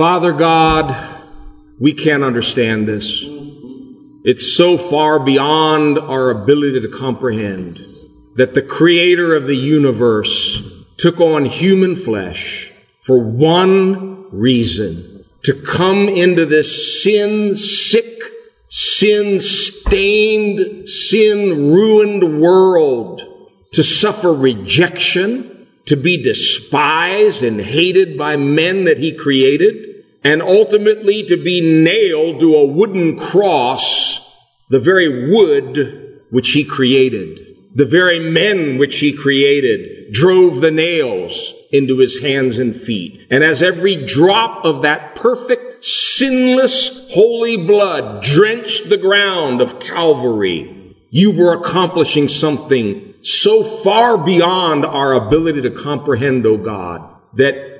Father God, we can't understand this. It's so far beyond our ability to comprehend that the creator of the universe took on human flesh for one reason to come into this sin sick, sin stained, sin ruined world to suffer rejection, to be despised and hated by men that he created, and ultimately to be nailed to a wooden cross, the very wood which he created. The very men which he created drove the nails into his hands and feet. And as every drop of that perfect, sinless, holy blood drenched the ground of Calvary, you were accomplishing something so far beyond our ability to comprehend, O God,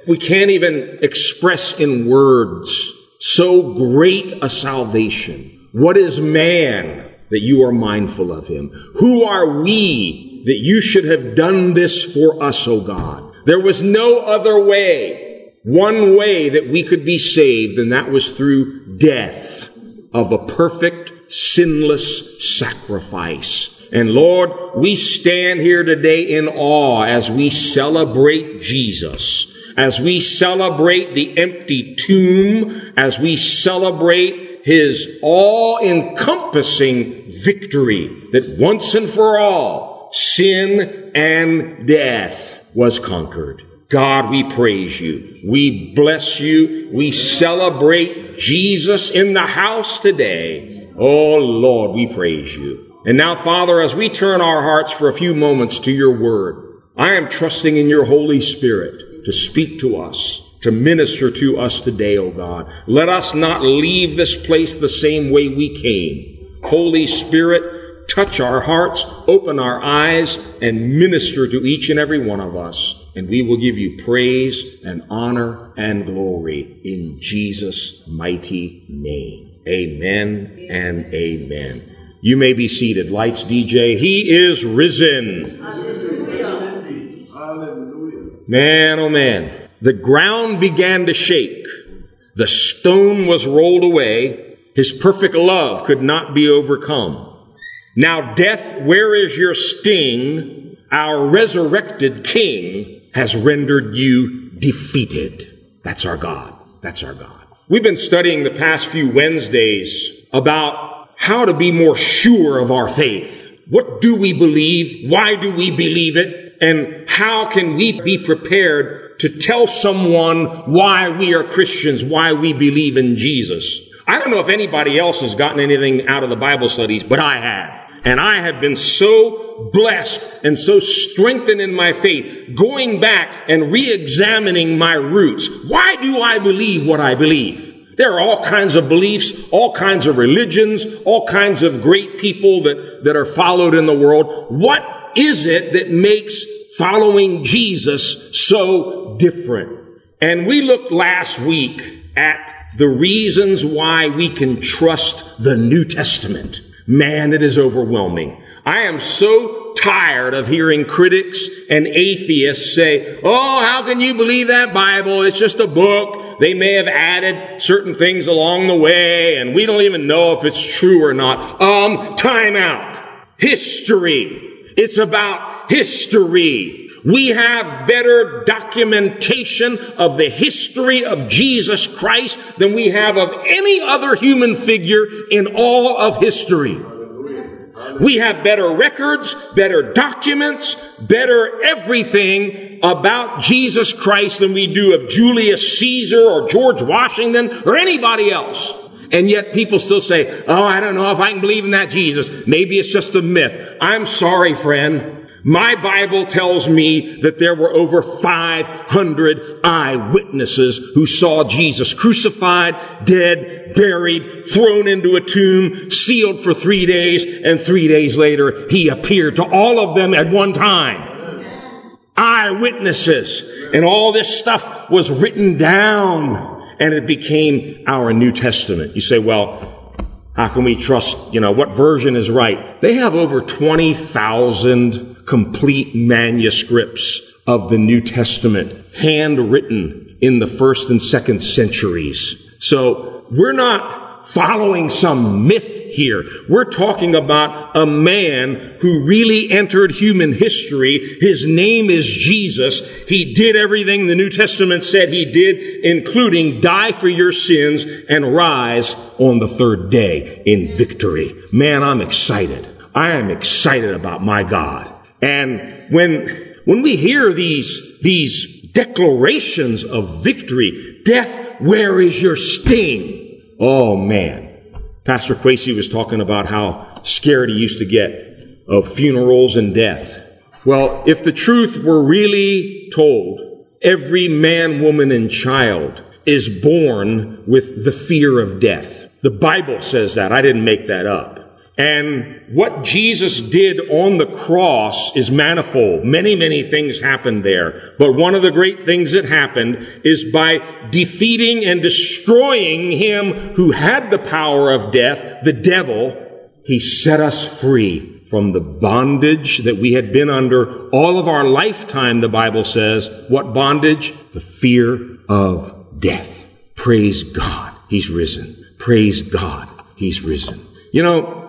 we can't even express in words so great a salvation. What is man that you are mindful of him? Who are we that you should have done this for us, O God? There was no other way, one way that we could be saved, and that was through death of a perfect, sinless sacrifice. And Lord, we stand here today in awe as we celebrate Jesus, as we celebrate the empty tomb, as we celebrate his all-encompassing victory that once and for all sin and death was conquered. God, we praise you. We bless you. We celebrate Jesus in the house today. Oh Lord, we praise you. And now, Father, as we turn our hearts for a few moments to your word, I am trusting in your Holy Spirit to speak to us to minister to us today, O God. Let us not leave this place the same way we came. Holy Spirit, touch our hearts, open our eyes, and minister to each and every one of us. And we will give you praise and honor and glory in Jesus' mighty name. Amen and amen. You may be seated. Lights, DJ. He is risen. Man, oh man. The ground began to shake. The stone was rolled away. His perfect love could not be overcome. Now, death, where is your sting? Our resurrected King has rendered you defeated. That's our God. That's our God. We've been studying the past few Wednesdays about how to be more sure of our faith. What do we believe? Why do we believe it? And how can we be prepared to tell someone why we are Christians, why we believe in Jesus. I don't know if anybody else has gotten anything out of the Bible studies, but I have. And I have been so blessed and so strengthened in my faith, going back and re-examining my roots. Why do I believe what I believe? There are all kinds of beliefs, all kinds of religions, all kinds of great people that, that are followed in the world. What is it that makes following Jesus so different. And we looked last week at the reasons why we can trust the New Testament. Man, it is overwhelming. I am so tired of hearing critics and atheists say, Oh, how can you believe that Bible? It's just a book. They may have added certain things along the way and we don't even know if it's true or not. Um, time out. History. It's about history. We have better documentation of the history of Jesus Christ than we have of any other human figure in all of history. We have better records, better documents, better everything about Jesus Christ than we do of Julius Caesar or George Washington or anybody else. And yet people still say, oh, I don't know if I can believe in that Jesus. Maybe it's just a myth. I'm sorry, friend. My Bible tells me that there were over 500 eyewitnesses who saw Jesus crucified, dead, buried, thrown into a tomb, sealed for three days, and three days later he appeared to all of them at one time. Eyewitnesses. And all this stuff was written down and it became our New Testament. You say, well, how can we trust, you know, what version is right? They have over 20,000 complete manuscripts of the New Testament, handwritten in the first and second centuries. So we're not following some myth here. We're talking about a man who really entered human history. His name is Jesus. He did everything the New Testament said he did, including die for your sins and rise on the third day in victory. Man, I'm excited. I am excited about my God. And when, when we hear these, these declarations of victory, death, where is your sting? Oh man. Pastor Quasey was talking about how scared he used to get of funerals and death. Well, if the truth were really told, every man, woman, and child is born with the fear of death. The Bible says that. I didn't make that up. And what Jesus did on the cross is manifold. Many, many things happened there. But one of the great things that happened is by defeating and destroying him who had the power of death, the devil, he set us free from the bondage that we had been under all of our lifetime, the Bible says. What bondage? The fear of death. Praise God. He's risen. Praise God. He's risen. You know,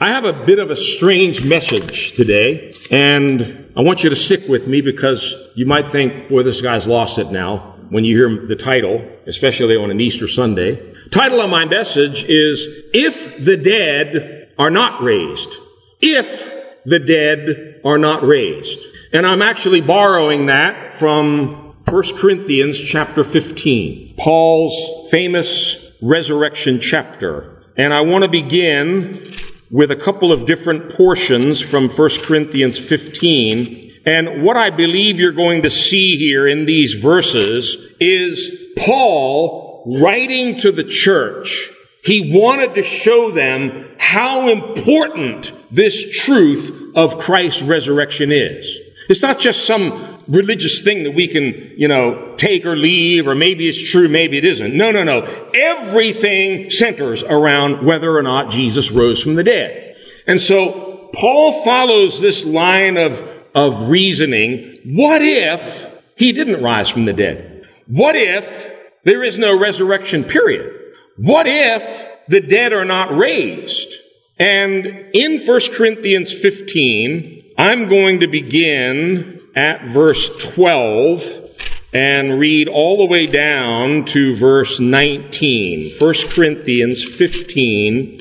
I have a bit of a strange message today, and I want you to stick with me because you might think, boy, this guy's lost it now when you hear the title, especially on an Easter Sunday. Title of my message is If the Dead Are Not Raised. If the Dead Are Not Raised. And I'm actually borrowing that from 1 Corinthians chapter 15, Paul's famous resurrection chapter. And I want to begin with a couple of different portions from 1 Corinthians 15. And what I believe you're going to see here in these verses is Paul writing to the church. He wanted to show them how important this truth of Christ's resurrection is. It's not just some religious thing that we can, you know, take or leave, or maybe it's true, maybe it isn't. No, no, no. Everything centers around whether or not Jesus rose from the dead. And so Paul follows this line of, of reasoning. What if he didn't rise from the dead? What if there is no resurrection period? What if the dead are not raised? And in 1 Corinthians 15, I'm going to begin at verse 12 and read all the way down to verse 19. 1 Corinthians 15.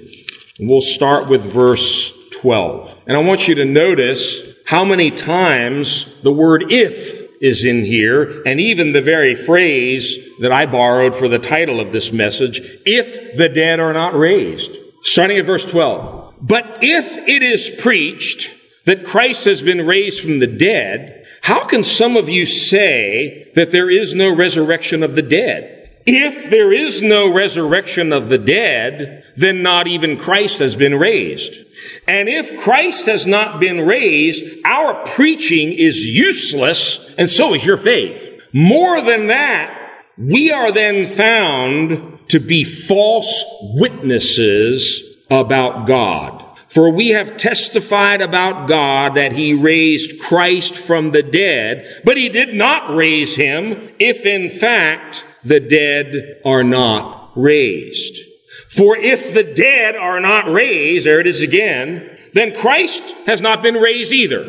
We'll start with verse 12. And I want you to notice how many times the word if is in here, and even the very phrase that I borrowed for the title of this message, if the dead are not raised. Starting at verse 12. But if it is preached that Christ has been raised from the dead, how can some of you say that there is no resurrection of the dead? If there is no resurrection of the dead, then not even Christ has been raised. And if Christ has not been raised, our preaching is useless, and so is your faith. More than that, we are then found to be false witnesses about God. For we have testified about God that he raised Christ from the dead, but he did not raise him if in fact the dead are not raised. For if the dead are not raised, there it is again, then Christ has not been raised either.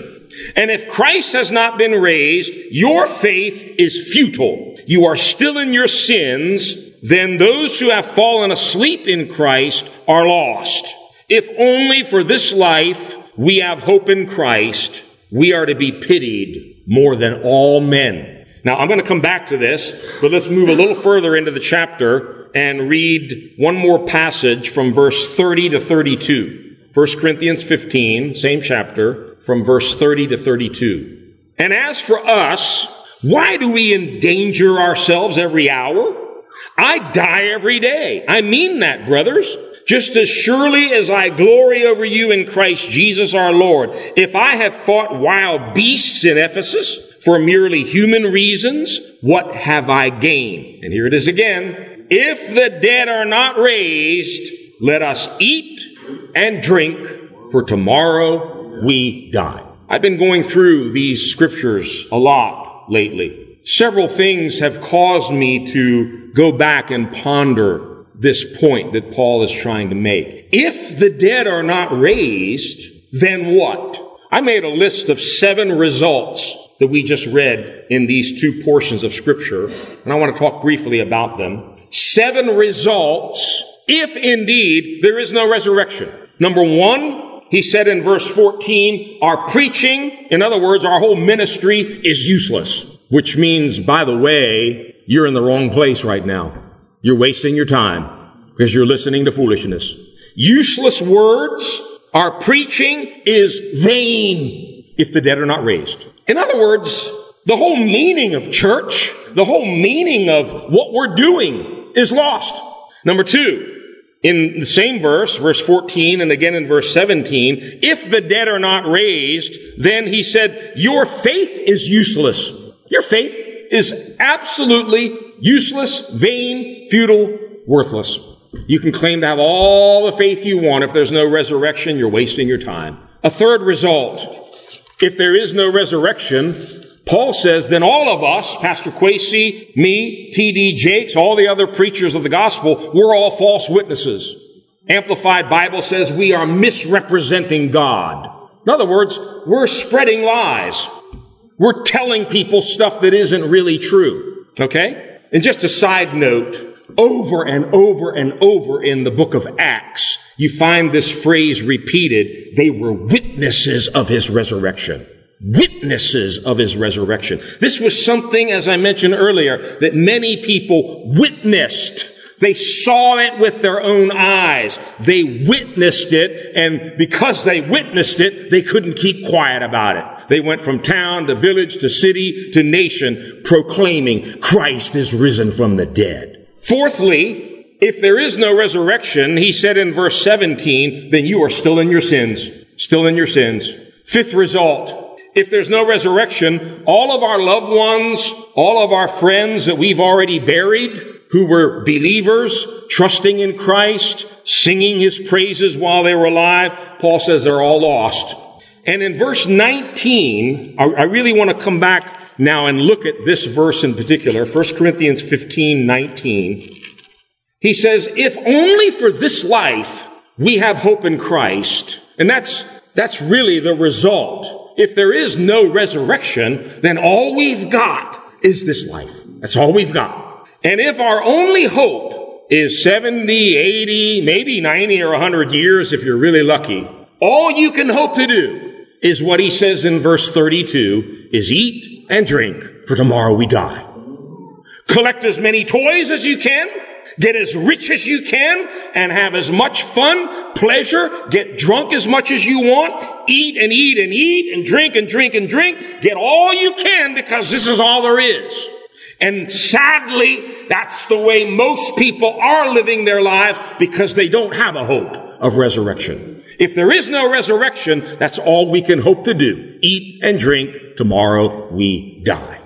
And if Christ has not been raised, your faith is futile. You are still in your sins. Then those who have fallen asleep in Christ are lost. If only for this life we have hope in Christ, we are to be pitied more than all men. Now, I'm going to come back to this, but let's move a little further into the chapter and read one more passage from verse 30 to 32. 1 Corinthians 15, same chapter, from verse 30 to 32. And as for us, why do we endanger ourselves every hour? I die every day. I mean that, brothers. Just as surely as I glory over you in Christ Jesus our Lord, if I have fought wild beasts in Ephesus for merely human reasons, what have I gained? And here it is again. If the dead are not raised, let us eat and drink, for tomorrow we die. I've been going through these scriptures a lot lately. several things have caused me to go back and ponder this point that Paul is trying to make. If the dead are not raised, then what? I made a list of seven results that we just read in these two portions of scripture, and I want to talk briefly about them. Seven results if indeed there is no resurrection. Number one, he said in verse 14, our preaching, in other words, our whole ministry is useless, which means, by the way, you're in the wrong place right now. You're wasting your time because you're listening to foolishness. Useless words, our preaching is vain if the dead are not raised. In other words, the whole meaning of church, the whole meaning of what we're doing is lost. Number two, in the same verse, verse 14 and again in verse 17, if the dead are not raised, then he said, your faith is useless. Your faith is absolutely useless, vain, futile, worthless. You can claim to have all the faith you want. If there's no resurrection, you're wasting your time. A third result. If there is no resurrection, Paul says, then all of us, Pastor Quasey, me, T.D. Jakes, all the other preachers of the gospel, we're all false witnesses. Amplified Bible says we are misrepresenting God. In other words, we're spreading lies. We're telling people stuff that isn't really true. Okay? And just a side note, over and over and over in the book of Acts, you find this phrase repeated. They were witnesses of his resurrection witnesses of his resurrection. This was something, as I mentioned earlier, that many people witnessed. They saw it with their own eyes. They witnessed it, and because they witnessed it, they couldn't keep quiet about it. They went from town to village to city to nation proclaiming Christ is risen from the dead. Fourthly, if there is no resurrection, he said in verse 17, then you are still in your sins. Still in your sins. Fifth result, if there's no resurrection, all of our loved ones, all of our friends that we've already buried, who were believers, trusting in Christ, singing his praises while they were alive, Paul says they're all lost. And in verse 19, I, really want to come back now and look at this verse in particular, 1 Corinthians 15, 19. He says, if only for this life we have hope in Christ, and that's, that's really the result if there is no resurrection, then all we've got is this life. That's all we've got. And if our only hope is 70, 80, maybe 90 or 100 years if you're really lucky, all you can hope to do is what he says in verse 32 is eat and drink for tomorrow we die. Collect as many toys as you can Get as rich as you can and have as much fun, pleasure, get drunk as much as you want, eat and eat and eat and drink and drink and drink. Get all you can because this is all there is. And sadly, that's the way most people are living their lives because they don't have a hope of resurrection. If there is no resurrection, that's all we can hope to do. Eat and drink. Tomorrow we die.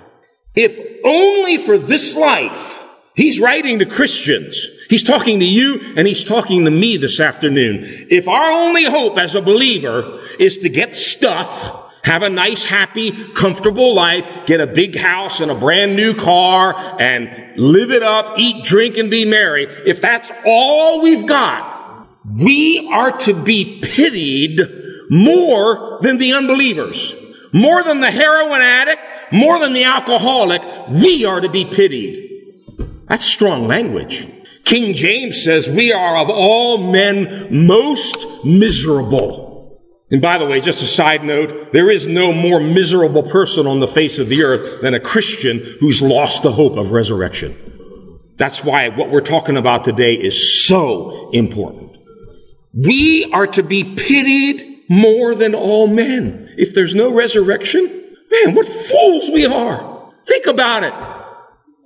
If only for this life He's writing to Christians. He's talking to you and he's talking to me this afternoon. If our only hope as a believer is to get stuff, have a nice, happy, comfortable life, get a big house and a brand new car and live it up, eat, drink, and be merry, if that's all we've got, we are to be pitied more than the unbelievers, more than the heroin addict, more than the alcoholic. We are to be pitied. That's strong language. King James says we are of all men most miserable. And by the way, just a side note, there is no more miserable person on the face of the earth than a Christian who's lost the hope of resurrection. That's why what we're talking about today is so important. We are to be pitied more than all men. If there's no resurrection, man, what fools we are. Think about it.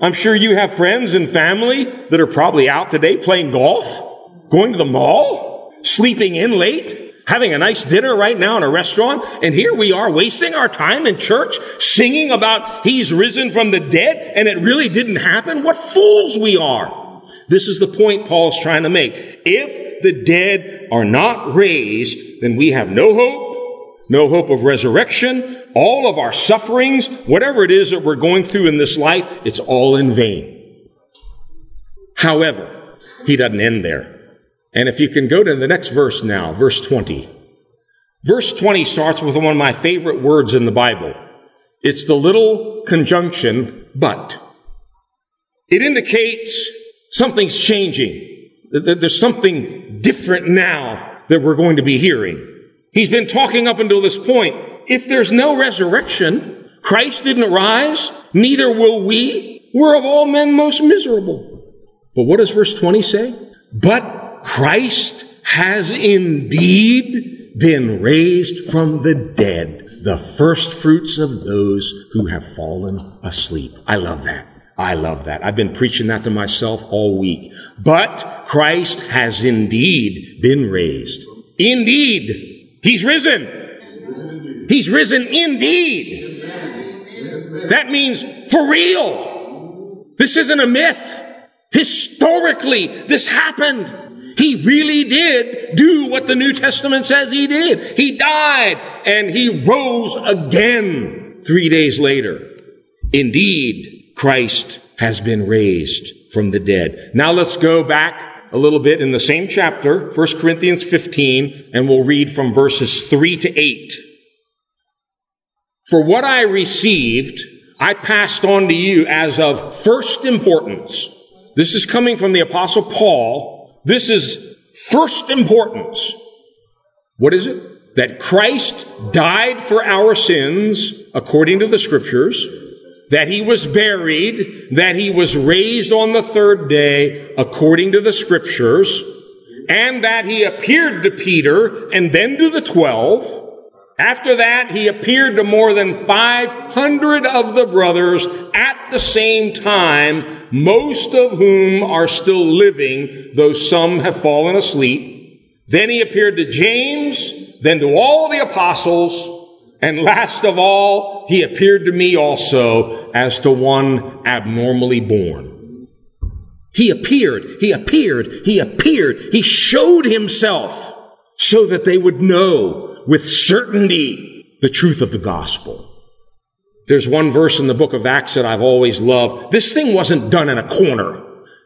I'm sure you have friends and family that are probably out today playing golf, going to the mall, sleeping in late, having a nice dinner right now in a restaurant, and here we are wasting our time in church singing about He's risen from the dead, and it really didn't happen. What fools we are. This is the point Paul's trying to make. If the dead are not raised, then we have no hope, no hope of resurrection, all of our sufferings, whatever it is that we're going through in this life, it's all in vain. However, he doesn't end there. And if you can go to the next verse now, verse 20. Verse 20 starts with one of my favorite words in the Bible. It's the little conjunction, but. It indicates something's changing. There's something different now that we're going to be hearing. He's been talking up until this point. If there's no resurrection, Christ didn't rise, neither will we. We're of all men most miserable. But what does verse 20 say? But Christ has indeed been raised from the dead, the first fruits of those who have fallen asleep. I love that. I love that. I've been preaching that to myself all week. But Christ has indeed been raised. Indeed. He's risen. He's risen indeed. That means for real. This isn't a myth. Historically, this happened. He really did do what the New Testament says he did. He died and he rose again three days later. Indeed, Christ has been raised from the dead. Now let's go back a little bit in the same chapter, 1 Corinthians 15, and we'll read from verses 3 to 8. For what I received, I passed on to you as of first importance. This is coming from the apostle Paul. This is first importance. What is it? That Christ died for our sins according to the scriptures that he was buried, that he was raised on the third day according to the scriptures, and that he appeared to Peter and then to the twelve. After that, he appeared to more than 500 of the brothers at the same time, most of whom are still living, though some have fallen asleep. Then he appeared to James, then to all the apostles, and last of all, he appeared to me also as to one abnormally born. He appeared, he appeared, he appeared, he showed himself so that they would know with certainty the truth of the gospel. There's one verse in the book of Acts that I've always loved. This thing wasn't done in a corner.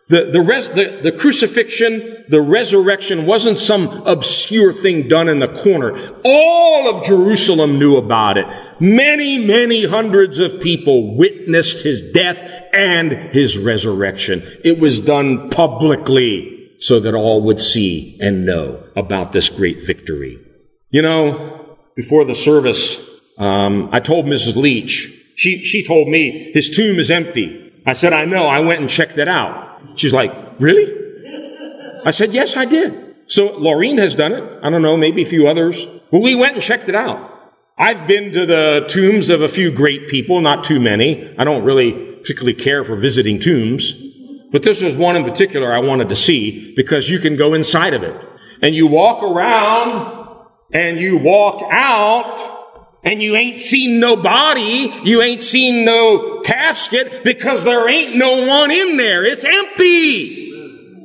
The, the, res, the, the crucifixion, the resurrection wasn't some obscure thing done in the corner. All of Jerusalem knew about it. Many, many hundreds of people witnessed his death and his resurrection. It was done publicly so that all would see and know about this great victory. You know, before the service, um, I told Mrs. Leach, she, she told me his tomb is empty. I said, I know. I went and checked it out. She's like, really? I said, yes, I did. So Laureen has done it. I don't know, maybe a few others. But we went and checked it out. I've been to the tombs of a few great people, not too many. I don't really particularly care for visiting tombs. But this was one in particular I wanted to see because you can go inside of it. And you walk around and you walk out and you ain't seen no body, you ain't seen no casket because there ain't no one in there. It's empty.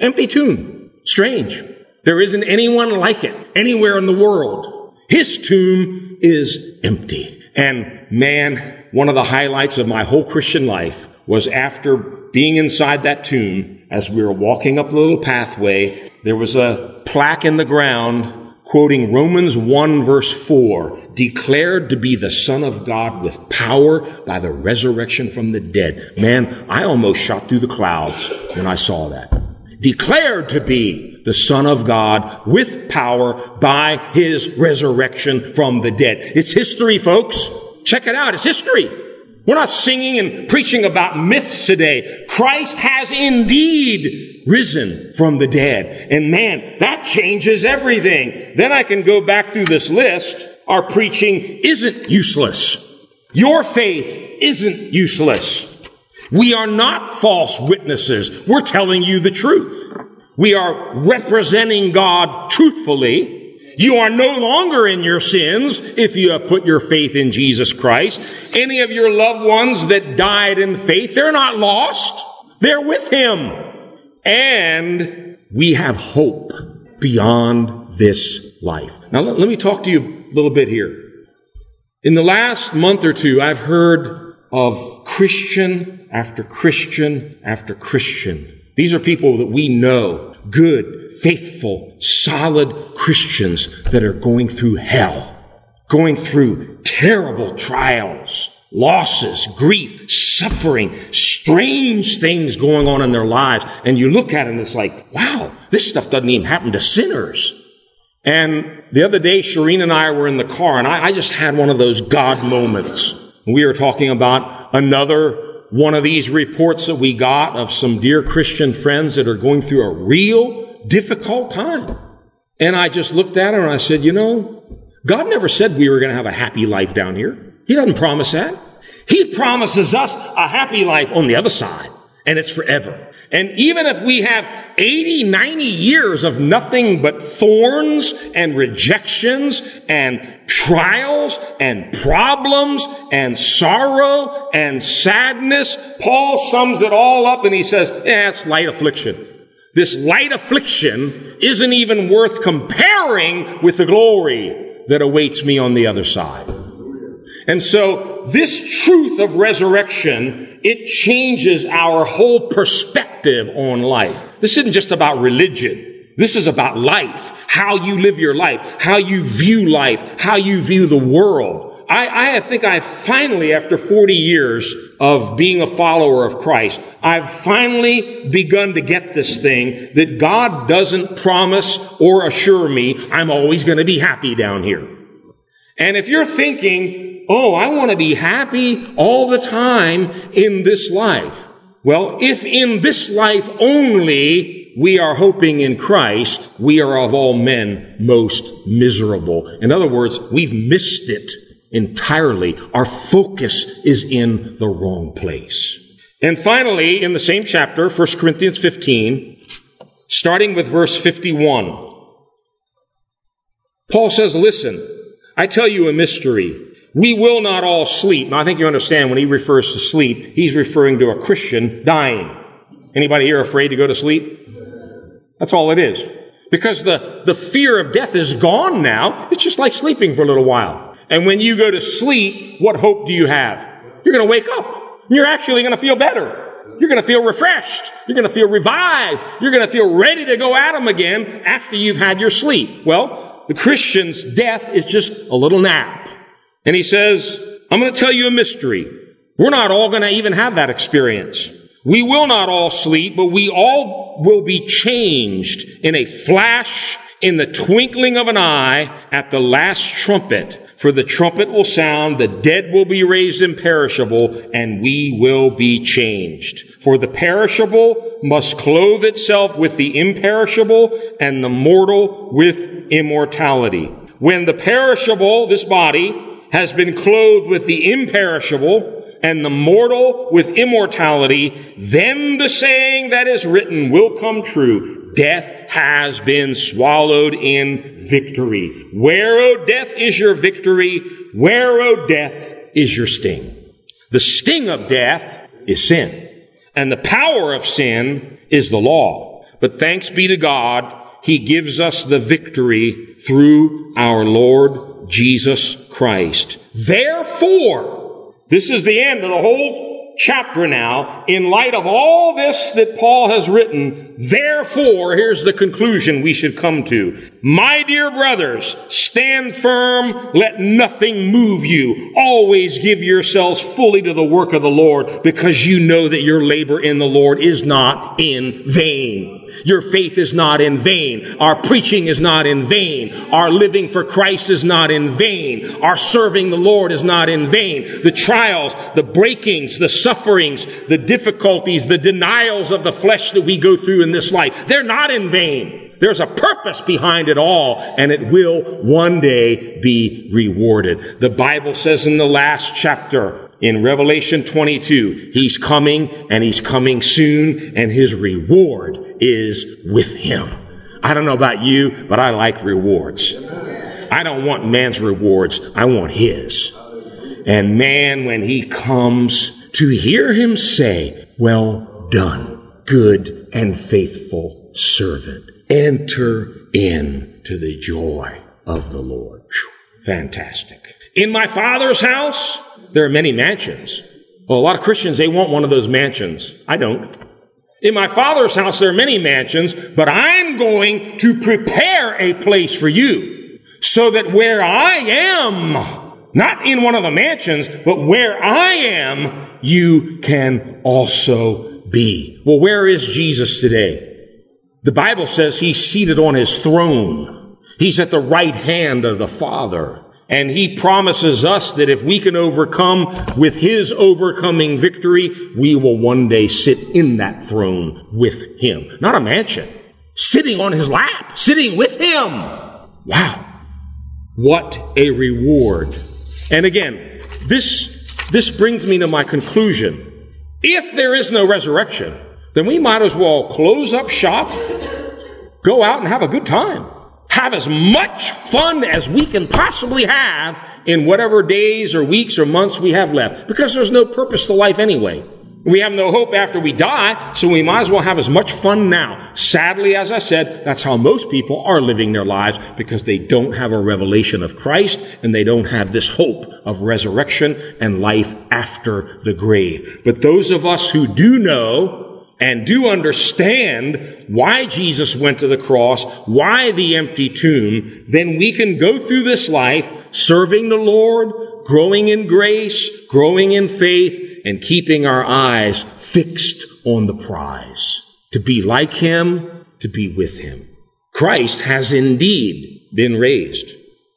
Empty tomb. Strange. There isn't anyone like it anywhere in the world. His tomb is empty. And man, one of the highlights of my whole Christian life was after being inside that tomb, as we were walking up the little pathway, there was a plaque in the ground quoting Romans 1 verse 4, declared to be the Son of God with power by the resurrection from the dead. Man, I almost shot through the clouds when I saw that. Declared to be the Son of God with power by his resurrection from the dead. It's history, folks. Check it out. It's history. We're not singing and preaching about myths today. Christ has indeed risen from the dead. And man, that changes everything. Then I can go back through this list. Our preaching isn't useless. Your faith isn't useless. We are not false witnesses. We're telling you the truth. We are representing God truthfully you are no longer in your sins if you have put your faith in Jesus Christ. Any of your loved ones that died in faith, they're not lost. They're with Him. And we have hope beyond this life. Now let, let me talk to you a little bit here. In the last month or two, I've heard of Christian after Christian after Christian. These are people that we know, good, faithful, solid Christians that are going through hell, going through terrible trials, losses, grief, suffering, strange things going on in their lives. And you look at it and it's like, wow, this stuff doesn't even happen to sinners. And the other day, Shireen and I were in the car and I, I just had one of those God moments. We were talking about another one of these reports that we got of some dear Christian friends that are going through a real difficult time. And I just looked at her and I said, you know, God never said we were going to have a happy life down here. He doesn't promise that. He promises us a happy life on the other side, and it's forever. And even if we have 80, 90 years of nothing but thorns and rejections and trials and problems and sorrow and sadness, Paul sums it all up and he says, eh, light affliction. This light affliction isn't even worth comparing with the glory that awaits me on the other side. And so this truth of resurrection, it changes our whole perspective on life. This isn't just about religion. This is about life, how you live your life, how you view life, how you view the world. I, I think I finally, after 40 years of being a follower of Christ, I've finally begun to get this thing that God doesn't promise or assure me I'm always going to be happy down here. And if you're thinking, oh, I want to be happy all the time in this life. Well, if in this life only we are hoping in Christ, we are of all men most miserable. In other words, we've missed it entirely. Our focus is in the wrong place. And finally, in the same chapter, 1 Corinthians 15, starting with verse 51, Paul says, listen, I tell you a mystery. We will not all sleep. Now, I think you understand when he refers to sleep, he's referring to a Christian dying. Anybody here afraid to go to sleep? That's all it is. Because the, the fear of death is gone now. It's just like sleeping for a little while. And when you go to sleep, what hope do you have? You're going to wake up. You're actually going to feel better. You're going to feel refreshed. You're going to feel revived. You're going to feel ready to go at them again after you've had your sleep. Well, the Christian's death is just a little nap. And he says, I'm going to tell you a mystery. We're not all going to even have that experience. We will not all sleep, but we all will be changed in a flash, in the twinkling of an eye, at the last trumpet. For the trumpet will sound, the dead will be raised imperishable, and we will be changed. For the perishable must clothe itself with the imperishable, and the mortal with immortality. When the perishable, this body, has been clothed with the imperishable and the mortal with immortality, then the saying that is written will come true. Death has been swallowed in victory. Where, O death, is your victory? Where, O death, is your sting? The sting of death is sin. And the power of sin is the law. But thanks be to God, He gives us the victory through our Lord Jesus Christ. Therefore, this is the end of the whole chapter now. In light of all this that Paul has written, therefore, here's the conclusion we should come to. My dear brothers, stand firm, let nothing move you. Always give yourselves fully to the work of the Lord, because you know that your labor in the Lord is not in vain. Your faith is not in vain. Our preaching is not in vain. Our living for Christ is not in vain. Our serving the Lord is not in vain. The trials, the breakings, the sufferings, the difficulties, the denials of the flesh that we go through in this life, they're not in vain. There's a purpose behind it all, and it will one day be rewarded. The Bible says in the last chapter, in Revelation 22, He's coming and He's coming soon and His reward is with Him. I don't know about you, but I like rewards. I don't want man's rewards. I want His. And man, when He comes to hear Him say, well done, good and faithful servant, enter into the joy of the Lord. Fantastic. In my father's house, there are many mansions. Well, a lot of Christians, they want one of those mansions. I don't. In my father's house, there are many mansions, but I'm going to prepare a place for you so that where I am, not in one of the mansions, but where I am, you can also be. Well, where is Jesus today? The Bible says he's seated on his throne. He's at the right hand of the Father. And he promises us that if we can overcome with his overcoming victory, we will one day sit in that throne with him. Not a mansion. Sitting on his lap. Sitting with him. Wow. What a reward. And again, this, this brings me to my conclusion. If there is no resurrection, then we might as well close up shop, go out and have a good time. Have as much fun as we can possibly have in whatever days or weeks or months we have left. Because there's no purpose to life anyway. We have no hope after we die, so we might as well have as much fun now. Sadly, as I said, that's how most people are living their lives because they don't have a revelation of Christ and they don't have this hope of resurrection and life after the grave. But those of us who do know and do understand why Jesus went to the cross, why the empty tomb, then we can go through this life serving the Lord, growing in grace, growing in faith, and keeping our eyes fixed on the prize. To be like him, to be with him. Christ has indeed been raised.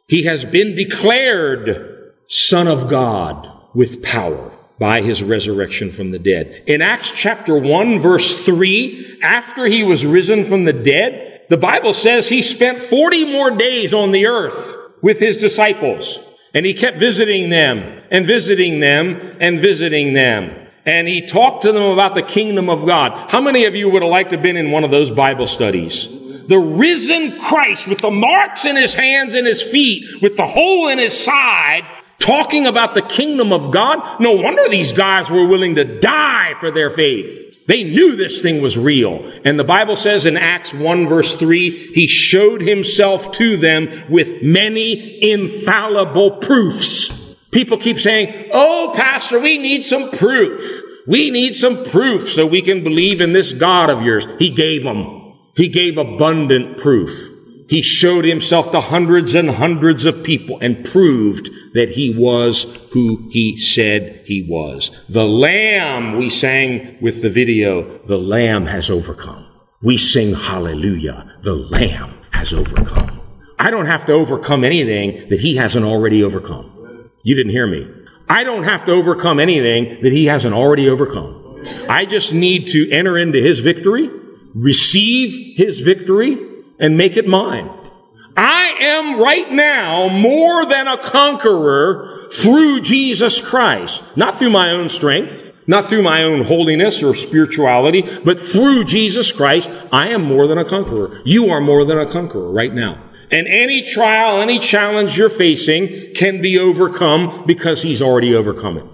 He has been declared Son of God with power by his resurrection from the dead. In Acts chapter 1 verse 3, after he was risen from the dead, the Bible says he spent 40 more days on the earth with his disciples. And he kept visiting them and visiting them and visiting them. And he talked to them about the kingdom of God. How many of you would have liked to have been in one of those Bible studies? The risen Christ with the marks in his hands and his feet, with the hole in his side, talking about the kingdom of God. No wonder these guys were willing to die for their faith. They knew this thing was real. And the Bible says in Acts 1 verse 3, he showed himself to them with many infallible proofs. People keep saying, Oh, pastor, we need some proof. We need some proof so we can believe in this God of yours. He gave them. He gave abundant proof. He showed himself to hundreds and hundreds of people and proved that he was who he said he was. The Lamb, we sang with the video, the Lamb has overcome. We sing hallelujah. The Lamb has overcome. I don't have to overcome anything that he hasn't already overcome. You didn't hear me. I don't have to overcome anything that he hasn't already overcome. I just need to enter into his victory, receive his victory, and make it mine. I am right now more than a conqueror through Jesus Christ. Not through my own strength, not through my own holiness or spirituality, but through Jesus Christ, I am more than a conqueror. You are more than a conqueror right now. And any trial, any challenge you're facing can be overcome because he's already overcome it.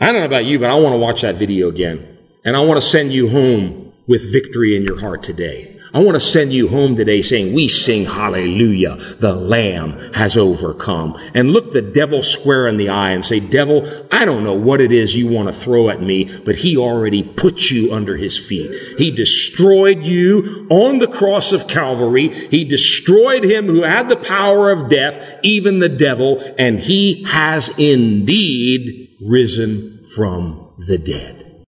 I don't know about you, but I want to watch that video again. And I want to send you home with victory in your heart today. I want to send you home today saying, we sing hallelujah. The lamb has overcome. And look the devil square in the eye and say, devil, I don't know what it is you want to throw at me, but he already put you under his feet. He destroyed you on the cross of Calvary. He destroyed him who had the power of death, even the devil, and he has indeed risen from the dead.